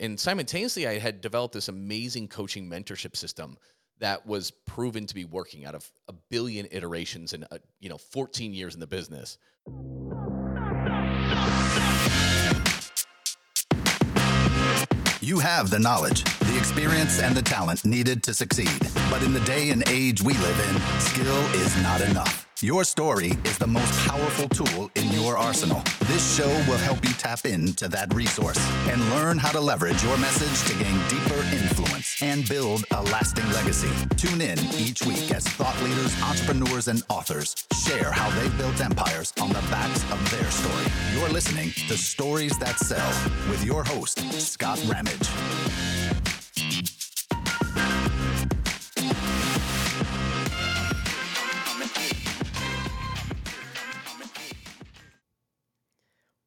And simultaneously, I had developed this amazing coaching mentorship system that was proven to be working out of a billion iterations and uh, you know 14 years in the business. You have the knowledge, the experience, and the talent needed to succeed. But in the day and age we live in, skill is not enough. Your story is the most powerful tool in your arsenal. This show will help you tap into that resource and learn how to leverage your message to gain deeper influence and build a lasting legacy. Tune in each week as thought leaders, entrepreneurs, and authors share how they built empires on the backs of their story. You're listening to Stories That Sell with your host, Scott Ramage.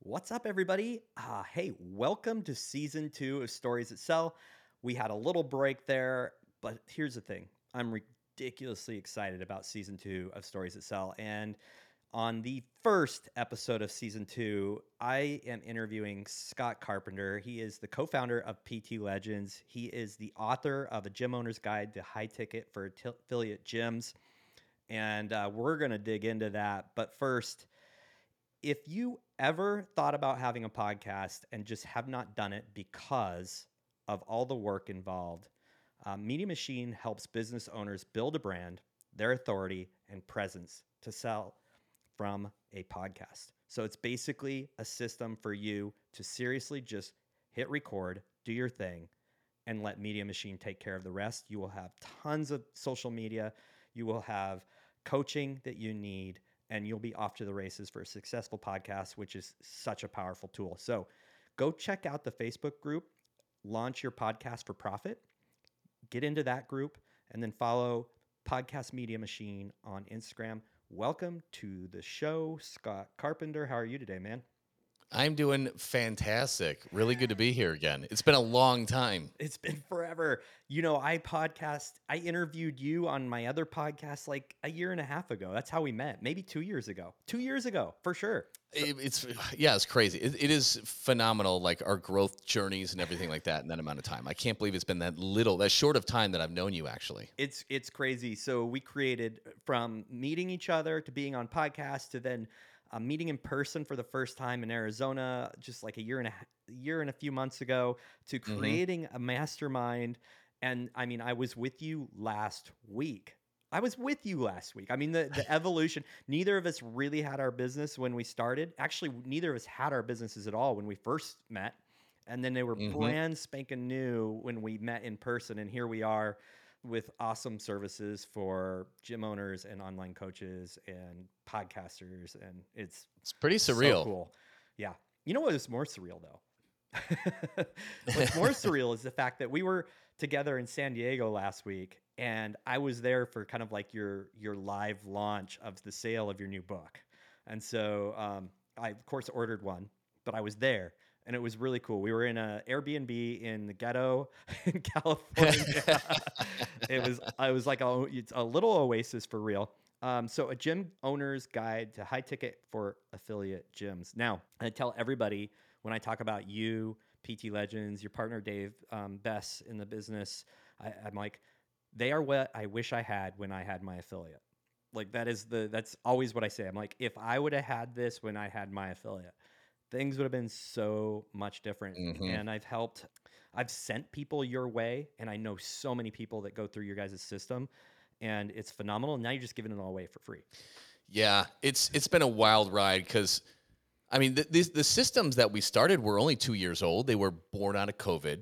What's up, everybody? Uh, hey, welcome to season two of Stories That Sell. We had a little break there, but here's the thing I'm ridiculously excited about season two of Stories That Sell. And on the first episode of season two, I am interviewing Scott Carpenter. He is the co founder of PT Legends, he is the author of A Gym Owner's Guide to High Ticket for Affiliate Gyms. And uh, we're going to dig into that. But first, if you ever thought about having a podcast and just have not done it because of all the work involved, uh, Media Machine helps business owners build a brand, their authority, and presence to sell from a podcast. So it's basically a system for you to seriously just hit record, do your thing, and let Media Machine take care of the rest. You will have tons of social media, you will have coaching that you need and you'll be off to the races for a successful podcast, which is such a powerful tool. So go check out the Facebook group, launch your podcast for profit, get into that group, and then follow Podcast Media Machine on Instagram. Welcome to the show, Scott Carpenter. How are you today, man? I'm doing fantastic. Really good to be here again. It's been a long time. It's been forever. You know, I podcast, I interviewed you on my other podcast like a year and a half ago. That's how we met. Maybe two years ago. Two years ago, for sure. It, it's yeah, it's crazy. It, it is phenomenal, like our growth journeys and everything like that in that amount of time. I can't believe it's been that little, that short of time that I've known you. Actually, it's it's crazy. So we created from meeting each other to being on podcasts to then uh, meeting in person for the first time in Arizona, just like a year and a year and a few months ago, to mm-hmm. creating mm-hmm. a mastermind. And I mean, I was with you last week. I was with you last week. I mean, the, the evolution, neither of us really had our business when we started. Actually, neither of us had our businesses at all when we first met. And then they were mm-hmm. brand spanking new when we met in person. And here we are with awesome services for gym owners and online coaches and podcasters and it's it's pretty surreal. So cool. Yeah. You know what is more surreal though? What's more surreal is the fact that we were together in San Diego last week and I was there for kind of like your your live launch of the sale of your new book. And so um, I of course ordered one, but I was there and it was really cool. We were in a Airbnb in the ghetto in California. it was I was like a, a little oasis for real. Um, so a gym owner's guide to high ticket for affiliate gyms. Now I tell everybody when I talk about you, PT Legends, your partner Dave um, Bess in the business, I, I'm like, they are what I wish I had when I had my affiliate. Like that is the that's always what I say. I'm like, if I would have had this when I had my affiliate things would have been so much different. Mm-hmm. And I've helped, I've sent people your way, and I know so many people that go through your guys' system, and it's phenomenal. And now you're just giving it all away for free. Yeah, it's it's been a wild ride because, I mean, the, the, the systems that we started were only two years old. They were born out of COVID.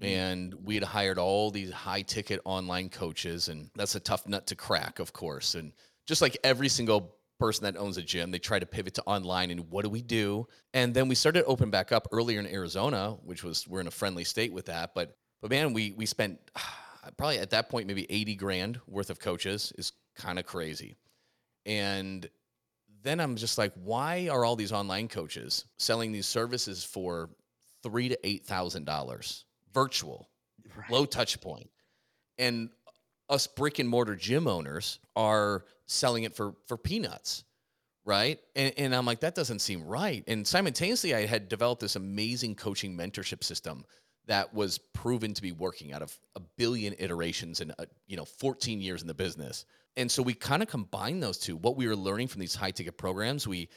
Mm-hmm. And we had hired all these high ticket online coaches, and that's a tough nut to crack, of course. And just like every single person that owns a gym. They try to pivot to online and what do we do? And then we started open back up earlier in Arizona, which was we're in a friendly state with that. But but man, we we spent probably at that point maybe 80 grand worth of coaches is kind of crazy. And then I'm just like, why are all these online coaches selling these services for three to eight thousand dollars virtual, right. low touch point? And us brick and mortar gym owners are selling it for for peanuts right and, and i'm like that doesn't seem right and simultaneously i had developed this amazing coaching mentorship system that was proven to be working out of a billion iterations and uh, you know 14 years in the business. And so we kind of combined those two. What we were learning from these high ticket programs, we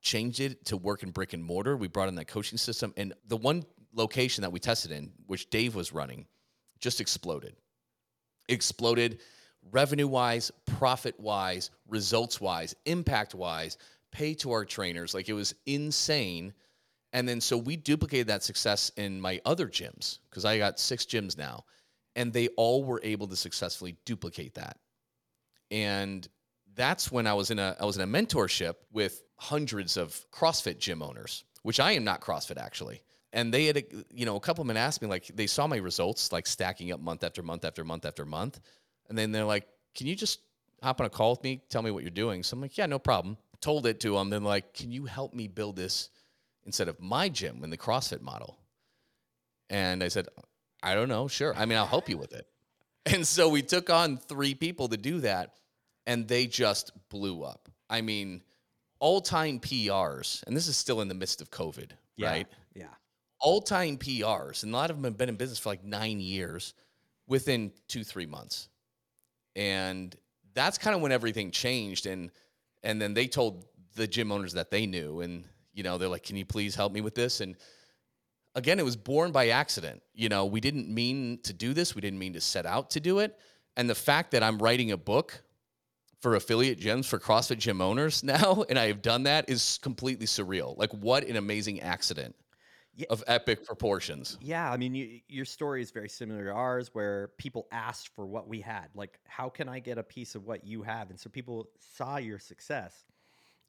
changed it to work in brick and mortar. We brought in that coaching system, and the one location that we tested in, which Dave was running, just exploded. Exploded revenue wise, profit wise, results wise, impact wise, pay to our trainers. Like it was insane. And then so we duplicated that success in my other gyms because I got six gyms now, and they all were able to successfully duplicate that. And that's when I was in a I was in a mentorship with hundreds of CrossFit gym owners, which I am not CrossFit actually. And they had, a, you know, a couple of men asked me like they saw my results like stacking up month after month after month after month, and then they're like, "Can you just hop on a call with me, tell me what you're doing?" So I'm like, "Yeah, no problem." Told it to them. Then like, "Can you help me build this instead of my gym in the CrossFit model?" And I said, "I don't know. Sure. I mean, I'll help you with it." And so we took on three people to do that, and they just blew up. I mean, all time PRs, and this is still in the midst of COVID, Yeah. right? All time PRs, and a lot of them have been in business for like nine years within two, three months. And that's kind of when everything changed. And and then they told the gym owners that they knew, and you know, they're like, Can you please help me with this? And again, it was born by accident. You know, we didn't mean to do this, we didn't mean to set out to do it. And the fact that I'm writing a book for affiliate gyms for CrossFit gym owners now, and I have done that is completely surreal. Like, what an amazing accident Yeah. of epic proportions. Yeah, I mean, you, your story is very similar to ours, where people asked for what we had. Like, how can I get a piece of what you have? And so people saw your success,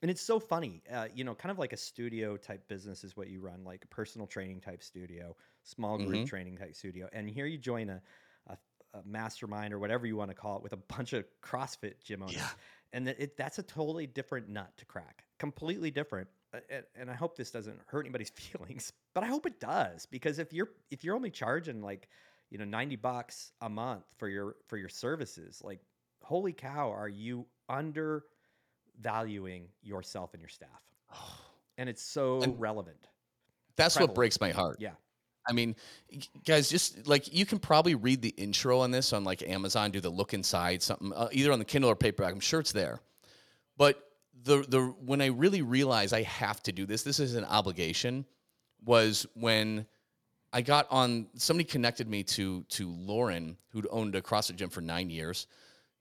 and it's so funny. Uh, you know, kind of like a studio type business is what you run, like a personal training type studio, small group Mhm. training type studio. And here you join a, a, a mastermind or whatever you want to call it with a bunch of CrossFit gym owners, Yeah. and it, that's a totally different nut to crack, completely different. And, and I hope this doesn't hurt anybody's feelings, but I hope it does because if you're if you're only charging like you know 90 bucks a month for your for your services, like holy cow, are you undervaluing yourself and your staff? And it's so And- relevant. That's Prevalent. what breaks my heart. Yeah. I mean, guys, just like you can probably read the intro on this on like Amazon, do the look inside something, uh, either on the Kindle or paperback. I'm sure it's there. But the the when I really realized I have to do this, this is an obligation, was when I got on. Somebody connected me to to Lauren, who'd owned a CrossFit gym for nine years.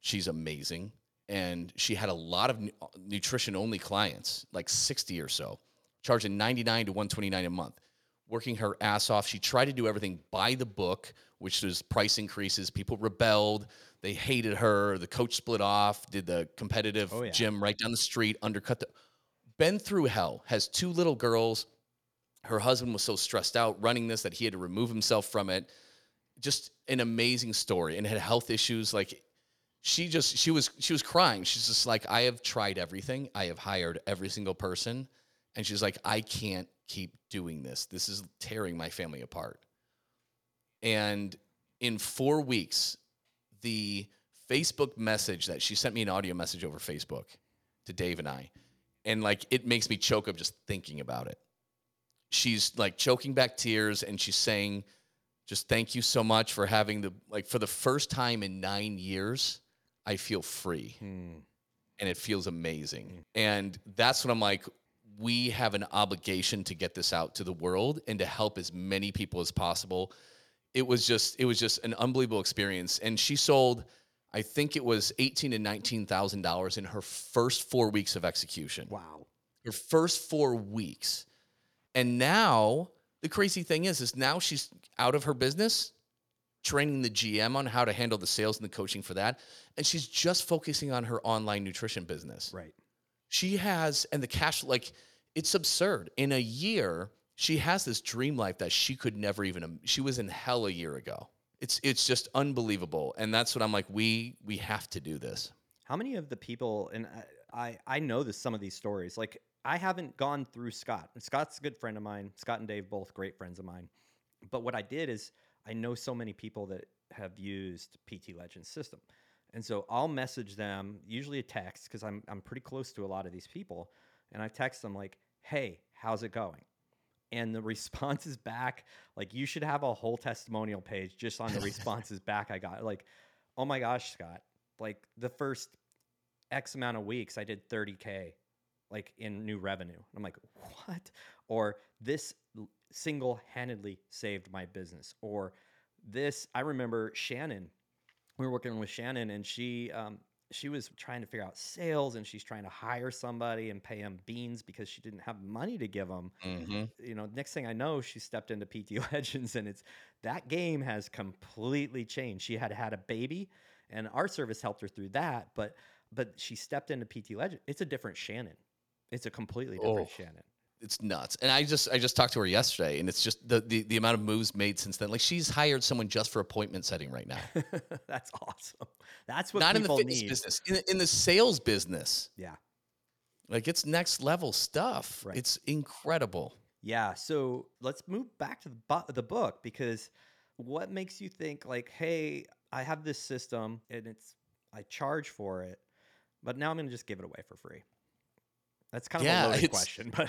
She's amazing, and she had a lot of nutrition only clients, like sixty or so, charging ninety nine to one twenty nine a month working her ass off. She tried to do everything by the book, which was price increases. People rebelled. They hated her. The coach split off, did the competitive Oh, yeah. gym right down the street, undercut the. Been through hell, has two little girls. Her husband was so stressed out running this that he had to remove himself from it. Just an amazing story and had health issues. Like she just she was she was crying. She's just like, I have tried everything. I have hired every single person. And she's like, I can't keep doing this. This is tearing my family apart. And in four weeks, the Facebook message that she sent me an audio message over Facebook to Dave and I, and like it makes me choke up just thinking about it. She's like choking back tears and she's saying, just thank you so much for having the like for the first time in nine years, I feel free Hmm. and it feels amazing. And that's when I'm like, we have an obligation to get this out to the world and to help as many people as possible. It was just, it was just an unbelievable experience. And she sold, I think it was eighteen to nineteen thousand dollars in her first four weeks of execution. Wow. Her first four weeks. And now the crazy thing is, is now she's out of her business, training the GM on how to handle the sales and the coaching for that. And she's just focusing on her online nutrition business. Right. She has, and the cash, like, it's absurd. In a year, she has this dream life that she could never even, she was in hell a year ago. It's, it's just unbelievable. And that's what I'm like, we, we have to do this. How many of the people, and I, I, know this, some of these stories, like I haven't gone through Scott. Scott's a good friend of mine. Scott and Dave, both great friends of mine. But what I did is I know so many people that have used PT Legends system. And so I'll message them, usually a text, because I'm, I'm pretty close to a lot of these people. And I text them like, hey, how's it going? And the responses back, like you should have a whole testimonial page just on the responses back I got. Like, oh my gosh, Scott, like the first X amount of weeks, I did 30K like in new revenue. I'm like, what? Or this single handedly saved my business. Or this, I remember Shannon, we were working with Shannon and she, um, she was trying to figure out sales and she's trying to hire somebody and pay them beans because she didn't have money to give them. Mm-hmm. You know, next thing I know, she stepped into PT Legends and it's that game has completely changed. She had had a baby and our service helped her through that, but but she stepped into PT Legend. It's a different Shannon. It's a completely different Oh. Shannon. It's nuts. And I just I just talked to her yesterday, and it's just the, the the amount of moves made since then. Like she's hired someone just for appointment setting right now. That's awesome. That's what Not in the fitness need. business, in, the- in the sales business. Yeah. Like it's next level stuff. Right. It's incredible. Yeah. So let's move back to the, bu- the book because what makes you think like, hey, I have this system and it's I charge for it, but now I'm going to just give it away for free. That's kind of Yeah, a loaded question, but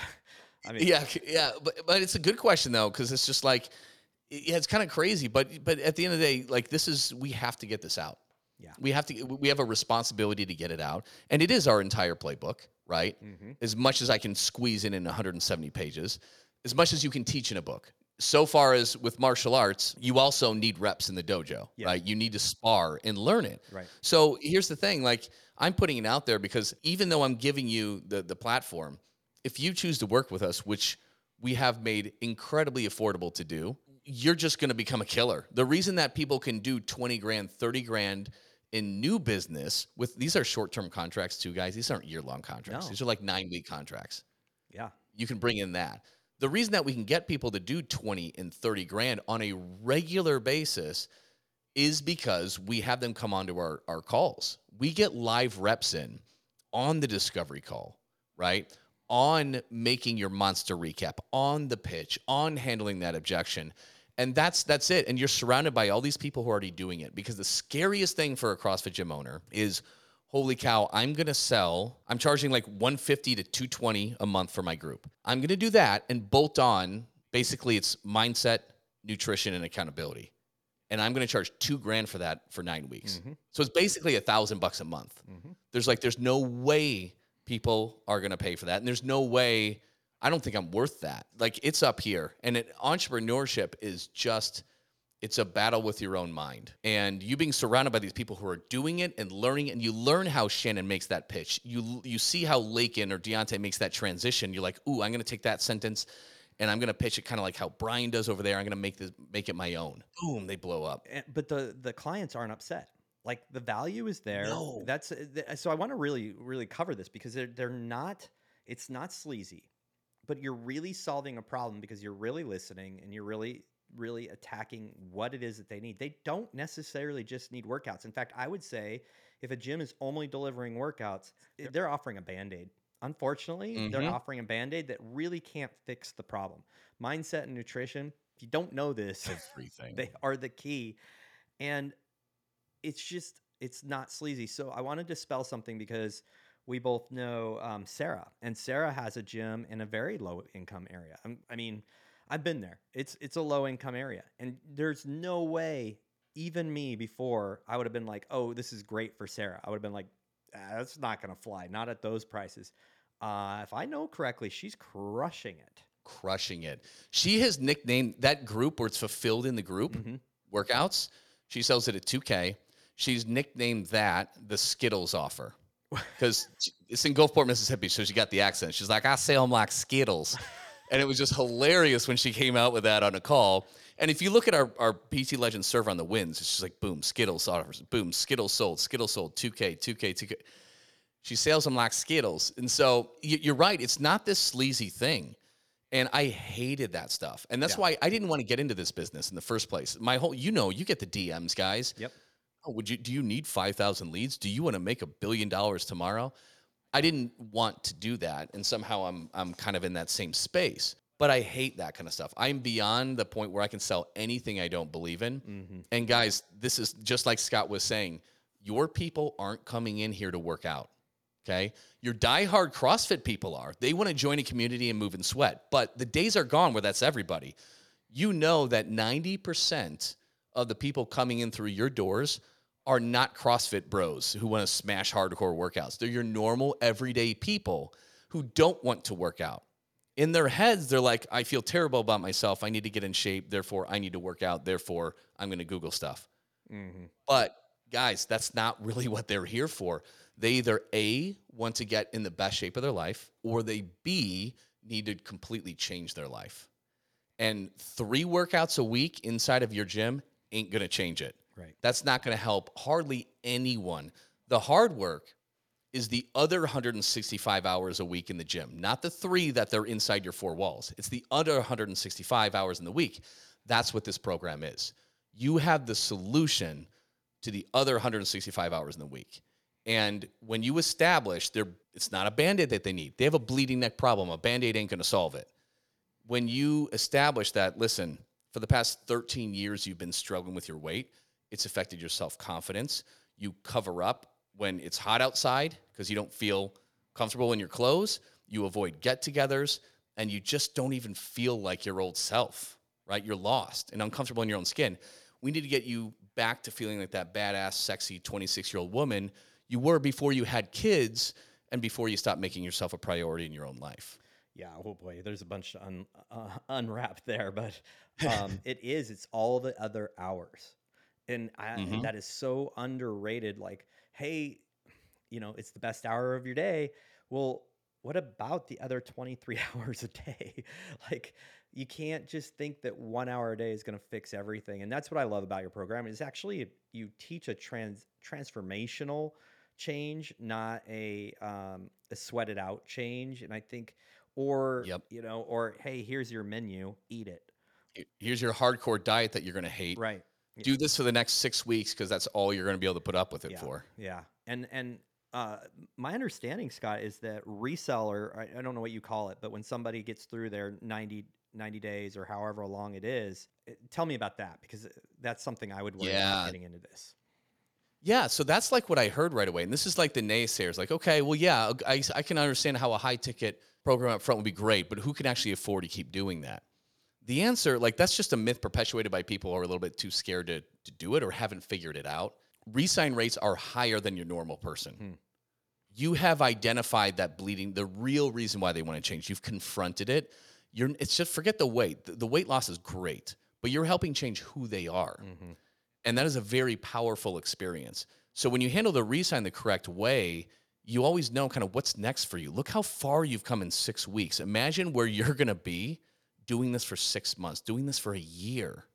I mean, Yeah, yeah, but but it's a good question though because it's just like yeah, it's kind of crazy, but but at the end of the day, like this is we have to get this out. Yeah. we have to. We have a responsibility to get it out, and it is our entire playbook, right? Mhm. As much as I can squeeze in in 170 pages, as much as you can teach in a book. So far as with martial arts, you also need reps in the dojo, Yeah. right? You need to spar and learn it. Right. So here's the thing, like I'm putting it out there because even though I'm giving you the the platform, if you choose to work with us, which we have made incredibly affordable to do, you're just going to become a killer. The reason that people can do 20 grand, 30 grand in new business with these are short-term contracts too, guys. These aren't year-long contracts. No. These are like 9-week contracts. Yeah. You can bring in that. The reason that we can get people to do 20 and 30 grand on a regular basis is because we have them come onto our, our calls. We get live reps in on the discovery call, right? On making your monster recap, on the pitch, on handling that objection. And that's that's it. And you're surrounded by all these people who are already doing it. Because the scariest thing for a CrossFit gym owner is holy cow, I'm gonna sell, I'm charging like 150 to 220 a month for my group. I'm gonna do that and bolt on basically it's mindset, nutrition, and accountability and I'm going to charge two grand for that for nine weeks. Mhm. So it's basically a thousand bucks a month. Mhm. There's like, there's no way people are going to pay for that. And there's no way, I don't think I'm worth that. Like it's up here. And it, entrepreneurship is just, it's a battle with your own mind. And you being surrounded by these people who are doing it and learning, and you learn how Shannon makes that pitch. You you see how Lakin or Deontay makes that transition. You're like, ooh, I'm going to take that sentence and I'm going to pitch it kind of like how Brian does over there. I'm going to make this make it my own. Boom, they blow up. But the the clients aren't upset. Like the value is there. No. That's uh, so I want to really really cover this because they're they're not. It's not sleazy, but you're really solving a problem because you're really listening and you're really really attacking what it is that they need. They don't necessarily just need workouts. In fact, I would say if a gym is only delivering workouts, eh, they're offering a band-aid. Unfortunately, they're Mhm. offering a band-aid that really can't fix the problem. Mindset and nutrition, if you don't know this, Everything. they are the key and it's just it's not sleazy so i want to dispel something because we both know um, sarah and sarah has a gym in a very low income area I'm- i mean i've been there it's it's a low income area and there's no way even me before i would have been like oh this is great for sarah i would have been like ah, that's not going to fly not at those prices uh, if i know correctly she's crushing it crushing it. She has nicknamed that group where it's fulfilled in the group Mhm. workouts. She sells it at 2K. She's nicknamed that the Skittles offer because it's in Gulfport, Mississippi. So she got the accent. She's like, I sell them like Skittles. and it was just hilarious when she came out with that on a call. And if you look at our, our PT Legend server on the wins, it's just like boom, Skittles offers, boom, Skittles sold, Skittles sold, 2K, 2K, 2K. She sells them like Skittles. And so you're right. It's not this sleazy thing. And I hated that stuff. And that's Yeah. why I didn't want to get into this business in the first place. My whole, you know, you get the DMs, guys. Yep. Oh, would you, do you need 5,000 leads? Do you want to make a billion dollars tomorrow? I didn't want to do that. And somehow I'm, I'm kind of in that same space. But I hate that kind of stuff. I'm beyond the point where I can sell anything I don't believe in. mm-hmm. And guys, this is just like Scott was saying your people aren't coming in here to work out. Okay. Your diehard CrossFit people are. They want to join a community and move and sweat. But the days are gone where that's everybody. You know that 90% of the people coming in through your doors are not CrossFit bros who want to smash hardcore workouts. They're your normal, everyday people who don't want to work out. In their heads, they're like, I feel terrible about myself. I need to get in shape. Therefore, I need to work out. Therefore, I'm going to Google stuff. Mm-hmm. But guys, that's not really what they're here for. They either A, want to get in the best shape of their life, or they B, need to completely change their life. And three workouts a week inside of your gym ain't going to change it. Right. That's not going to help hardly anyone. The hard work is the other 165 hours a week in the gym, not the three that they're inside your four walls. It's the other 165 hours in the week. That's what this program is. You have the solution to the other 165 hours in the week. And when you establish there, it's not a band aid that they need. They have a bleeding neck problem. A band aid ain't going to solve it. When you establish that, listen, for the past 13 years, you've been struggling with your weight, it's affected your self confidence. You cover up when it's hot outside because you don't feel comfortable in your clothes. You avoid get togethers and you just don't even feel like your old self, right? You're lost and uncomfortable in your own skin. We need to get you back to feeling like that badass, sexy 26 year old woman you were before you had kids and before you stopped making yourself a priority in your own life. Yeah, oh boy, there's a bunch to un, uh, unwrap there, but um, it is. It's all the other hours, and, I, Mhm. that is so underrated. Like, hey, you know, it's the best hour of your day. Well, what about the other 23 hours a day? like, you can't just think that one hour a day is going to fix everything. And that's what I love about your program. Is actually you teach a trans transformational change, not a um, a sweated out change. And I think, or Yep. you know, or hey, here's your menu, eat it. Here's your hardcore diet that you're going to hate. Right. Yeah. Do this for the next six weeks because that's all you're going to be able to put up with it Yeah. for. Yeah, and and uh, my understanding, Scott, is that reseller. I, I don't know what you call it, but when somebody gets through their 90, 90 days or however long it is, eh, tell me about that because uh, that's something I would worry Yeah. about getting into this. Yeah, so that's like what I heard right away. And this is like the naysayers like, okay, well, yeah, I, I can understand how a high ticket program up front would be great, but who can actually afford to keep doing that? The answer, like, that's just a myth perpetuated by people who are a little bit too scared to, to do it or haven't figured it out. Resign rates are higher than your normal person. Hmm. You have identified that bleeding, the real reason why they want to change. You've confronted it. You're, it's just forget the weight. The, the weight loss is great, but you're helping change who they are. Mm-hmm. And that is a very powerful experience. So when you handle the resign the correct way, you always know kind of what's next for you. Look how far you've come in six weeks. Imagine where you're going to be doing this for six months, doing this for a year.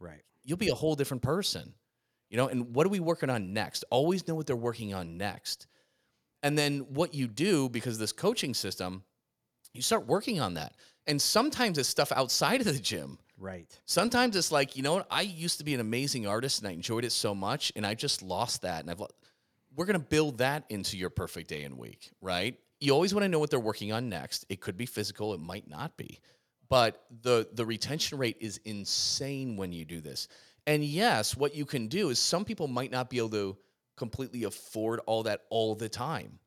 Right. You'll be a whole different person. You know, and what are we working on next? Always know what they're working on next. And then what you do, because of this coaching system, you start working on that. And sometimes it's stuff outside of the gym. Right. Sometimes it's like, you know what? I used to be an amazing artist and I enjoyed it so much and I just lost that. And I've, lo- we're going to build that into your perfect day and week, right? You always want to know what they're working on next. It could be physical, it might not be. But the the retention rate is insane when you do this. And yes, what you can do is some people might not be able to completely afford all that all the time.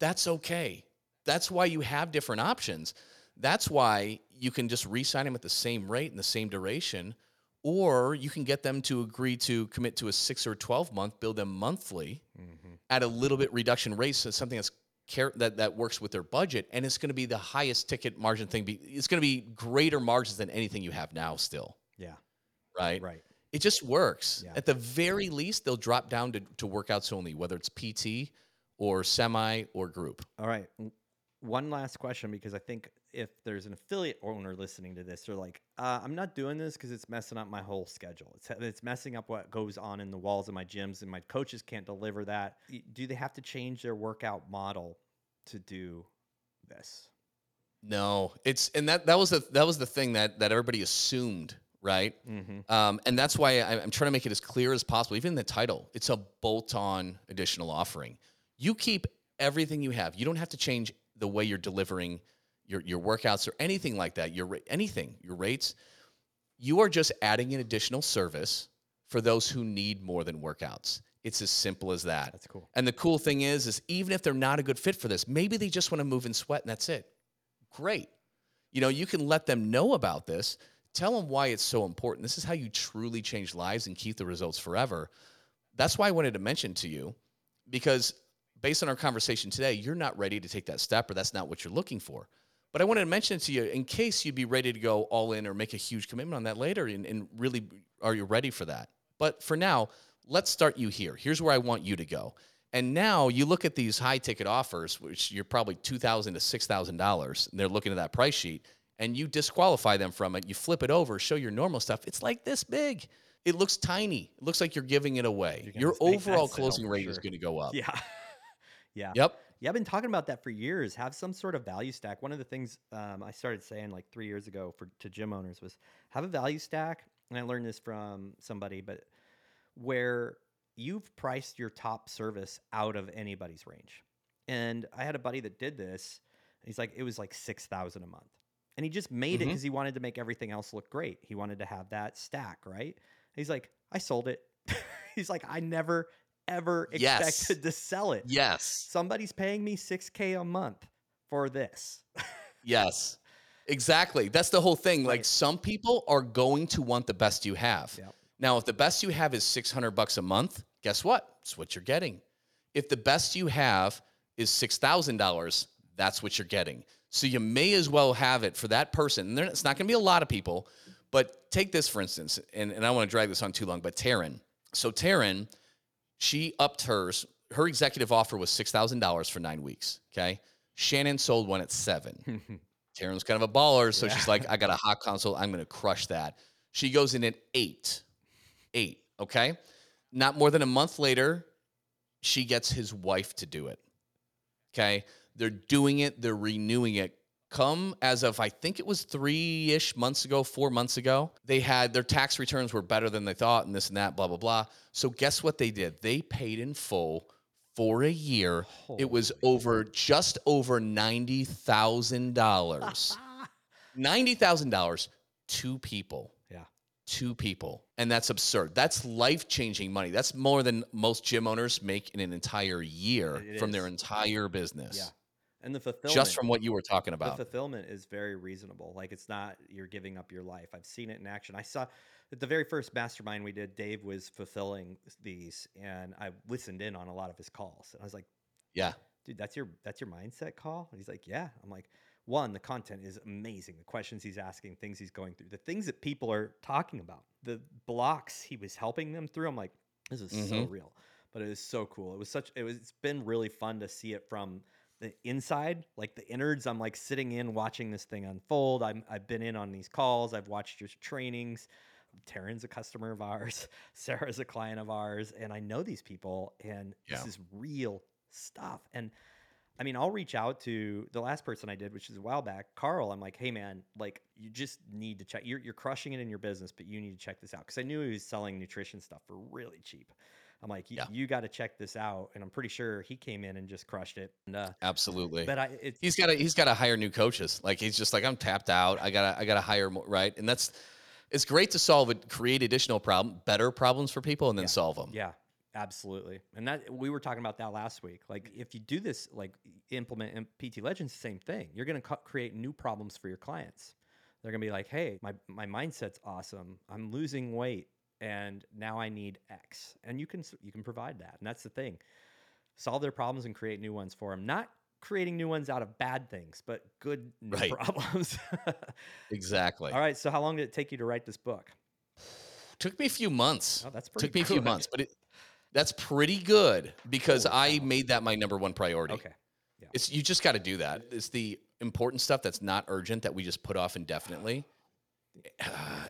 That's okay. That's why you have different options. That's why you can just re-sign them at the same rate and the same duration, or you can get them to agree to commit to a six or twelve month, bill them monthly Mm-hmm. at a little bit reduction rate, so something that's care that that works with their budget, and it's going to be the highest ticket margin thing. Be, it's going to be greater margins than anything you have now. Still, Yeah. right? Right. It just works. Yeah. At the very least, they'll drop down to, to workouts only, whether it's PT or semi or group. All right. One last question because I think if there's an affiliate owner listening to this, they're like, uh, I'm not doing this because it's messing up my whole schedule. It's, it's messing up what goes on in the walls of my gyms, and my coaches can't deliver that. Do they have to change their workout model to do this? No, it's and that that was the that was the thing that that everybody assumed, right? Mm-hmm. Um, and that's why I, I'm trying to make it as clear as possible. Even the title, it's a bolt-on additional offering. You keep everything you have. You don't have to change the way you're delivering your your workouts or anything like that. Your anything, your rates. You are just adding an additional service for those who need more than workouts. It's as simple as that. That's cool. And the cool thing is, is even if they're not a good fit for this, maybe they just want to move and sweat and that's it. Great. You know, you can let them know about this. Tell them why it's so important. This is how you truly change lives and keep the results forever. That's why I wanted to mention to you, because based on our conversation today, you're not ready to take that step or that's not what you're looking for. But I wanted to mention it to you in case you'd be ready to go all in or make a huge commitment on that later and, and really are you ready for that? But for now, let's start you here. Here's where I want you to go. And now you look at these high ticket offers, which you're probably two thousand to six thousand dollars. and They're looking at that price sheet, and you disqualify them from it. You flip it over, show your normal stuff. It's like this big. It looks tiny. It looks like you're giving it away. Your just make that overall closing for rate is going to go up. Yeah. yeah. Yep. Yeah, I've been talking about that for years. Have some sort of value stack. One of the things um, I started saying like three years ago for to gym owners was have a value stack, and I learned this from somebody, but where you've priced your top service out of anybody's range. And I had a buddy that did this. And he's like, it was like six thousand a month, and he just made it Mhm. because he wanted to make everything else look great. He wanted to have that stack, right? He's like, I sold it. he's like, I never ever Yes. expected to sell it Yes. somebody's paying me 6k a month for this Yes. Exactly. That's the whole thing. Like some people are going to want the best you have. Yep. Now, if the best you have is 600 bucks a month, guess what? It's what you're getting. If the best you have is $6,000, that's what you're getting. So you may as well have it for that person. And it's not going to be a lot of people, but take this for instance, and, and I want to drag this on too long, but Taryn. So Taryn, she upped hers. Her executive offer was $6,000 for nine weeks. Okay. Shannon sold one at seven. Taryn's kind of a baller, so she's like, I got a hot console. I'm going to crush that. She goes in at eight. Eight. Okay. Not more than a month later, she gets his wife to do it. Okay. They're doing it, they're renewing it. Come as of, I think it was three ish months ago, four months ago, they had their tax returns were better than they thought, and this and that, blah, blah, blah. So, guess what they did? They paid in full for a year. It was over just over $90,000. $90,000, two people. Yeah. Two people. And that's absurd. That's life-changing money. That's more than most gym owners make in an entire year It from their entire business. Yeah and the fulfillment just from what you were talking about. the fulfillment is very reasonable like it's not you're giving up your life i've seen it in action i saw at the very first mastermind we did dave was fulfilling these and i listened in on a lot of his calls and i was like yeah. Dude that's your that's your mindset call? And he's like yeah. I'm like one the content is amazing the questions he's asking things he's going through the things that people are talking about the blocks he was helping them through. I'm like this is so Mhm. real but it was so cool it was such it was it's been really fun to see it from the inside like the innards i'm like sitting in watching this thing unfold I'm, i've been in on these calls i've watched your trainings Taryn's a customer of ours, Sarah's a client of ours, and I know these people, and Yeah. this is real stuff. And I mean, I'll reach out to the last person I did, which is a while back, Carl. I'm like, hey man, like you just need to check. You're you're crushing it in your business, but you need to check this out because I knew he was selling nutrition stuff for really cheap. I'm like, you, Yeah. you got to check this out, and I'm pretty sure he came in and just crushed it. And, uh, absolutely but I, it's he's got to he's got to hire new coaches like he's just like i'm tapped out i gotta i gotta hire more right and that's it's great to solve it create additional problem better problems for people and then Yeah. solve them Yeah, absolutely. And that we were talking about that last week. Like if you do this, like implement in PT Legends, same thing. You're going to co- create new problems for your clients. They're going to be like, "Hey, my my mindset's awesome. I'm losing weight and now I need X." And you can you can provide that. And that's the thing. Solve their problems and create new ones for them. Not creating new ones out of bad things, but good Right. problems. exactly All right, so how long did it take you to write this book? took me a few months Oh, that's pretty took me a few good. months but it that's pretty good because Holy i cow. made that my number one priority Okay. Yeah. It's you just got to do that. It's the important stuff that's not urgent that we just put off indefinitely.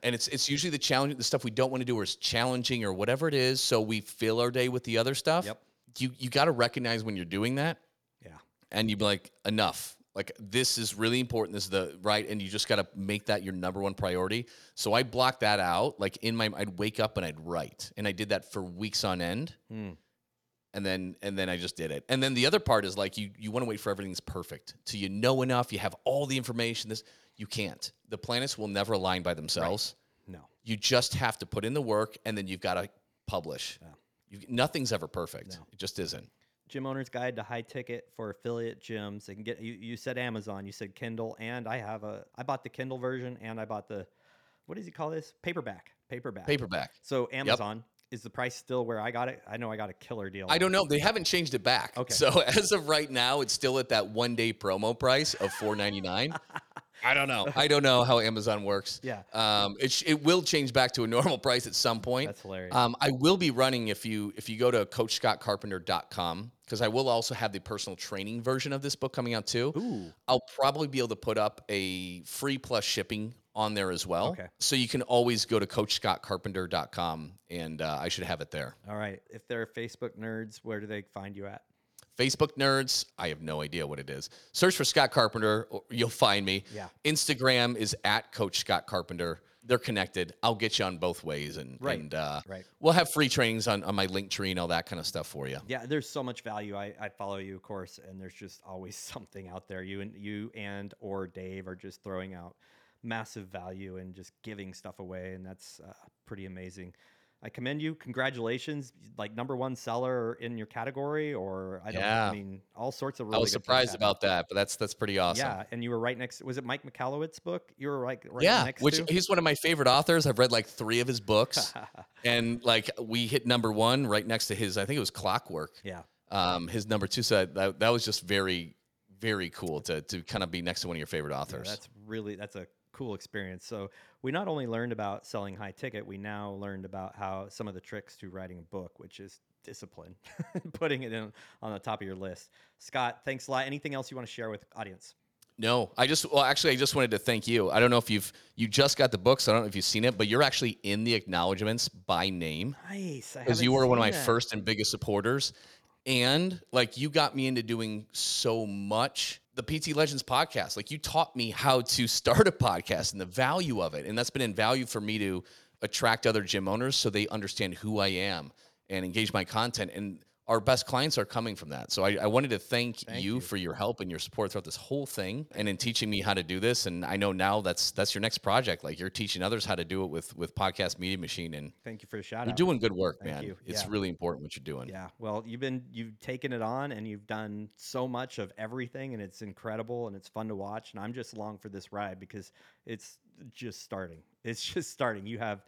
And it's it's usually the challenge, the stuff we don't want to do, or is challenging, or whatever it is. So we fill our day with the other stuff. Yep. You you got to recognize when you're doing that, Yeah. and you be like, enough. Like this is really important. This is the right, and you just got to make that your number one priority. So I blocked that out. Like in my, I'd wake up and I'd write, and I did that for weeks on end Hmm. and then and then I just did it. And then the other part is like you you want to wait for everything's perfect till you know enough, you have all the information. This you can't. The planets will never align by themselves. No. You just have to put in the work, and then you've got to publish. Yeah. You, nothing's ever perfect. No. It just isn't. Gym Owner's Guide to High Ticket for affiliate gyms. They can get you. You said Amazon. You said Kindle, and I have a. I bought the Kindle version, and I bought the. What does he call this? Paperback. Paperback. Paperback. So Amazon is the price still where I got it? I know I got a killer deal. I don't know. They haven't changed it back. Okay. So as of right now, it's still at that one day promo price of four ninety nine. I don't know. I don't know how Amazon works. Yeah. Um, it, sh- it will change back to a normal price at some point. That's hilarious. Um, I will be running if you if you go to coachscottcarpenter.com because I will also have the personal training version of this book coming out too. Ooh. I'll probably be able to put up a free plus shipping on there as well. Okay. So you can always go to coachscottcarpenter.com and uh, I should have it there. All right. If they're Facebook nerds, where do they find you at? Facebook nerds, I have no idea what it is. Search for Scott Carpenter, or you'll find me. Yeah. Instagram is at Coach Scott Carpenter. They're connected. I'll get you on both ways, and Right, and uh, right. we'll have free trainings on, on my link tree and all that kind of stuff for you. Yeah, there's so much value. I, I follow you, of course, and there's just always something out there. You and you and or Dave are just throwing out massive value and just giving stuff away, and that's uh, pretty amazing. I commend you. Congratulations, like number one seller in your category, or I don't. know. I mean, all sorts of. Really I was surprised about that, but that's that's pretty awesome. Yeah, and you were right next. Was it Mike Michalowicz's book? You were right. right yeah, next which to? he's one of my favorite authors. I've read like three of his books, and like we hit number one right next to his. I think it was Clockwork. yeah. Um, his number two said that that was just very, very cool to to kind of be next to one of your favorite Yeah, authors. that's really that's a cool experience. So we not only learned about selling high ticket, we now learned about how some of the tricks to writing a book, which is discipline, putting it in on the top of your list. Scott, thanks a lot. Anything else you want to share with the audience? No, I just well actually I just wanted to thank you. I don't know if you've you just got the book, so I don't know if you've seen it, but you're actually in the acknowledgments by name Nice. because you were one of my first and biggest supporters, and like you got me into doing so much. The PT Legends podcast, like you taught me how to start a podcast and the value of it, and that's been in value for me to attract other gym owners so they understand who I am and engage my content. And our best clients are coming from that. So I, I wanted to thank, Thank you, you. for your help and your support throughout this whole thing and in teaching me how to do this. And I know now that's that's your next project. Like you're teaching others how to do it with with podcast media machine and Thank you for the shout out. you're out. doing good work, Thank man. you. It's Yeah. really important what you're doing. Yeah, well, you've been you've taken it on and you've done so much of everything and it's incredible and it's fun to watch and I'm just along for this ride because it's just starting. It's just starting. You have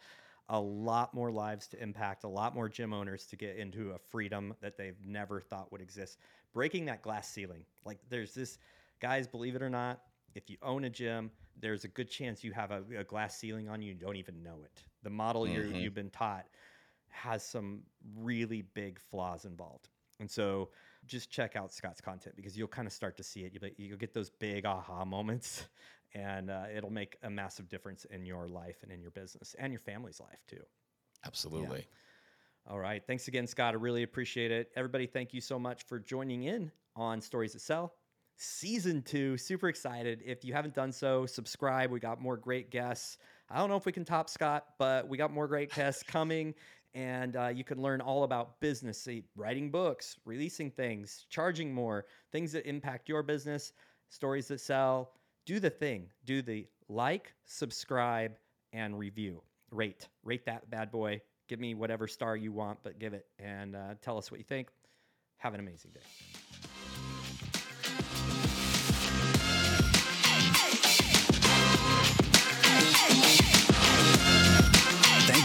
a lot more lives to impact, a lot more gym owners to get into a freedom that they've never thought would exist. Breaking that glass ceiling. Like there's this guys, believe it or not, if you own a gym, there's a good chance you have a, a glass ceiling on you don't even know it. The model you're, Mhm. you've been taught has some really big flaws involved. And so just check out Scott's content because you'll kind of start to see it. You'll, you'll get those big aha moments and uh, it'll make a massive difference in your life and in your business and your family's life too. Absolutely. All right. Thanks again, Scott. I really appreciate it. Everybody, thank you so much for joining in on Stories That Sell. Season two, super excited. If you haven't done so, subscribe. We got more great guests. I don't know if we can top Scott, but we got more great guests coming. And uh, you can learn all about business, see, writing books, releasing things, charging more, things that impact your business, stories that sell. Do the thing. Do the like, subscribe, and review. Rate. Rate that bad boy. Give me whatever star you want, but give it and uh, tell us what you think. Have an amazing day.